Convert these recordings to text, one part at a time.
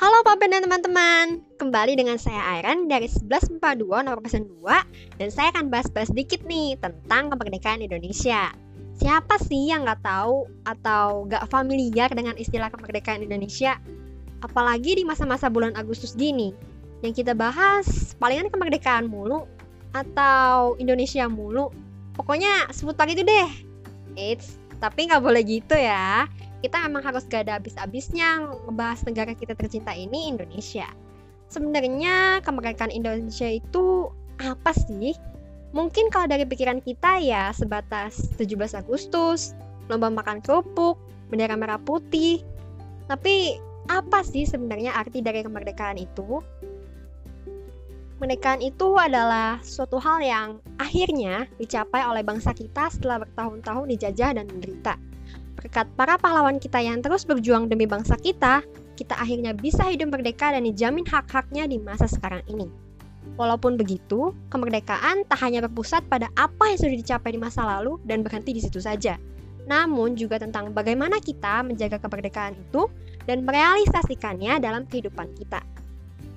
Halo Ben dan teman-teman, kembali dengan saya Airen dari 1142 nomor pesan 2 dan saya akan bahas-bahas sedikit nih tentang kemerdekaan Indonesia. Siapa sih yang nggak tahu atau nggak familiar dengan istilah kemerdekaan Indonesia? Apalagi di masa-masa bulan Agustus gini, yang kita bahas palingan kemerdekaan mulu atau Indonesia mulu. Pokoknya sebut pagi itu deh. Eits, tapi nggak boleh gitu ya kita emang harus gak ada habis-habisnya ngebahas negara kita tercinta ini Indonesia. Sebenarnya kemerdekaan Indonesia itu apa sih? Mungkin kalau dari pikiran kita ya sebatas 17 Agustus, lomba makan kerupuk, bendera merah putih. Tapi apa sih sebenarnya arti dari kemerdekaan itu? Kemerdekaan itu adalah suatu hal yang akhirnya dicapai oleh bangsa kita setelah bertahun-tahun dijajah dan menderita Berkat para pahlawan kita yang terus berjuang demi bangsa kita, kita akhirnya bisa hidup merdeka dan dijamin hak-haknya di masa sekarang ini. Walaupun begitu, kemerdekaan tak hanya berpusat pada apa yang sudah dicapai di masa lalu dan berhenti di situ saja, namun juga tentang bagaimana kita menjaga kemerdekaan itu dan merealisasikannya dalam kehidupan kita.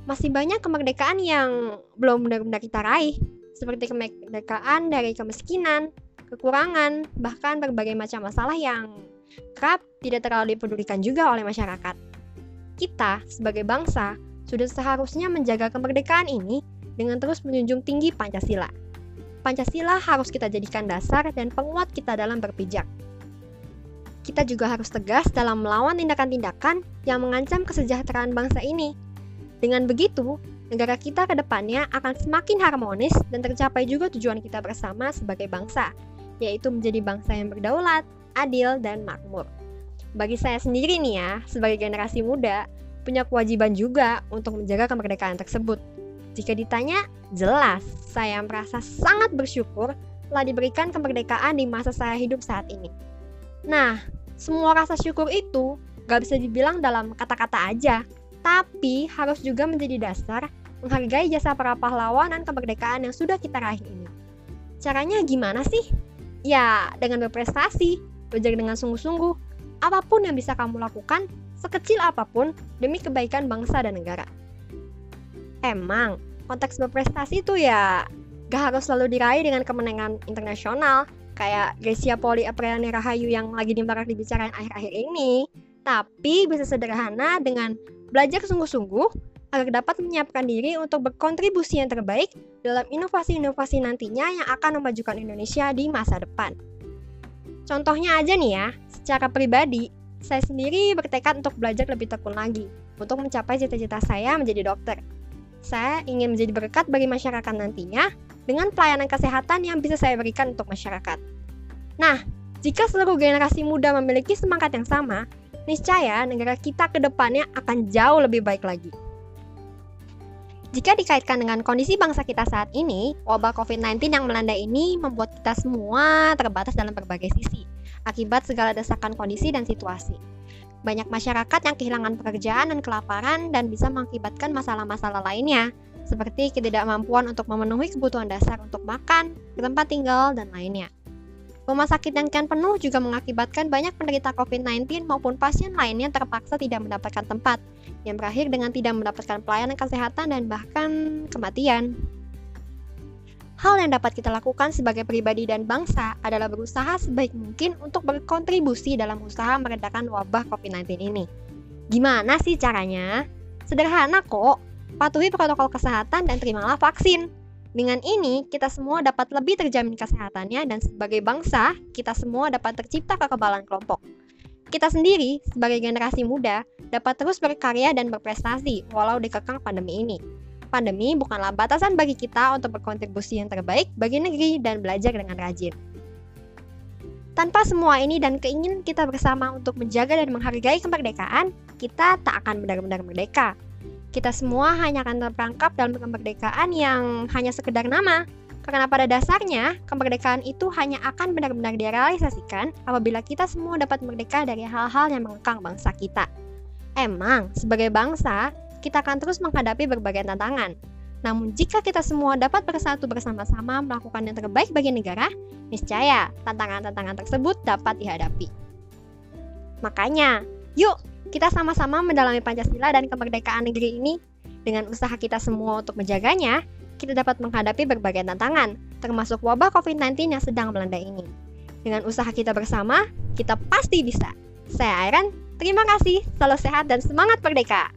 Masih banyak kemerdekaan yang belum benar-benar kita raih, seperti kemerdekaan dari kemiskinan, kekurangan, bahkan berbagai macam masalah yang kerap tidak terlalu dipedulikan juga oleh masyarakat. Kita, sebagai bangsa, sudah seharusnya menjaga kemerdekaan ini dengan terus menjunjung tinggi Pancasila. Pancasila harus kita jadikan dasar dan penguat kita dalam berpijak. Kita juga harus tegas dalam melawan tindakan-tindakan yang mengancam kesejahteraan bangsa ini. Dengan begitu, negara kita ke depannya akan semakin harmonis dan tercapai juga tujuan kita bersama sebagai bangsa, yaitu menjadi bangsa yang berdaulat, adil, dan makmur. Bagi saya sendiri nih ya, sebagai generasi muda, punya kewajiban juga untuk menjaga kemerdekaan tersebut. Jika ditanya, jelas saya merasa sangat bersyukur telah diberikan kemerdekaan di masa saya hidup saat ini. Nah, semua rasa syukur itu gak bisa dibilang dalam kata-kata aja, tapi harus juga menjadi dasar menghargai jasa para pahlawan dan kemerdekaan yang sudah kita raih ini. Caranya gimana sih? Ya, dengan berprestasi, belajar dengan sungguh-sungguh. Apa pun yang bisa kamu lakukan, sekecil apa pun, demi kebaikan bangsa dan negara. Emang, konteks berprestasi itu ya gak harus selalu diraih dengan kemenangan internasional, kayak Grecia Poli Apriani Rahayu yang lagi dimarak dibicarain akhir-akhir ini. Tapi bisa sederhana dengan belajar sungguh-sungguh agar dapat menyiapkan diri untuk berkontribusi yang terbaik dalam inovasi-inovasi nantinya yang akan memajukan Indonesia di masa depan. Contohnya aja nih ya, secara pribadi, saya sendiri bertekad untuk belajar lebih tekun lagi untuk mencapai cita-cita saya menjadi dokter. Saya ingin menjadi berkat bagi masyarakat nantinya dengan pelayanan kesehatan yang bisa saya berikan untuk masyarakat. Nah, jika seluruh generasi muda memiliki semangat yang sama, niscaya negara kita ke depannya akan jauh lebih baik lagi. Jika dikaitkan dengan kondisi bangsa kita saat ini, wabah COVID-19 yang melanda ini membuat kita semua terbatas dalam berbagai sisi, akibat segala desakan kondisi dan situasi. Banyak masyarakat yang kehilangan pekerjaan dan kelaparan dan bisa mengakibatkan masalah-masalah lainnya, seperti ketidakmampuan untuk memenuhi kebutuhan dasar untuk makan, tempat tinggal, dan lainnya. Rumah sakit yang kian penuh juga mengakibatkan banyak penderita COVID-19 maupun pasien lainnya terpaksa tidak mendapatkan tempat, yang berakhir dengan tidak mendapatkan pelayanan kesehatan dan bahkan kematian. Hal yang dapat kita lakukan sebagai pribadi dan bangsa adalah berusaha sebaik mungkin untuk berkontribusi dalam usaha meredakan wabah COVID-19 ini. Gimana sih caranya? Sederhana kok, patuhi protokol kesehatan dan terimalah vaksin. Dengan ini, kita semua dapat lebih terjamin kesehatannya dan sebagai bangsa, kita semua dapat tercipta kekebalan kelompok. Kita sendiri, sebagai generasi muda, dapat terus berkarya dan berprestasi walau dikekang pandemi ini. Pandemi bukanlah batasan bagi kita untuk berkontribusi yang terbaik bagi negeri dan belajar dengan rajin. Tanpa semua ini dan keinginan kita bersama untuk menjaga dan menghargai kemerdekaan, kita tak akan benar-benar merdeka. Kita semua hanya akan terperangkap dalam kemerdekaan yang hanya sekedar nama, karena pada dasarnya, kemerdekaan itu hanya akan benar-benar direalisasikan apabila kita semua dapat merdeka dari hal-hal yang mengekang bangsa kita. Emang, sebagai bangsa, kita akan terus menghadapi berbagai tantangan. Namun jika kita semua dapat bersatu bersama-sama melakukan yang terbaik bagi negara, niscaya tantangan-tantangan tersebut dapat dihadapi. Makanya, yuk kita sama-sama mendalami Pancasila dan kemerdekaan negeri ini. Dengan usaha kita semua untuk menjaganya, kita dapat menghadapi berbagai tantangan, termasuk wabah COVID-19 yang sedang melanda ini. Dengan usaha kita bersama, kita pasti bisa. Saya Airan, terima kasih, selalu sehat dan semangat merdeka!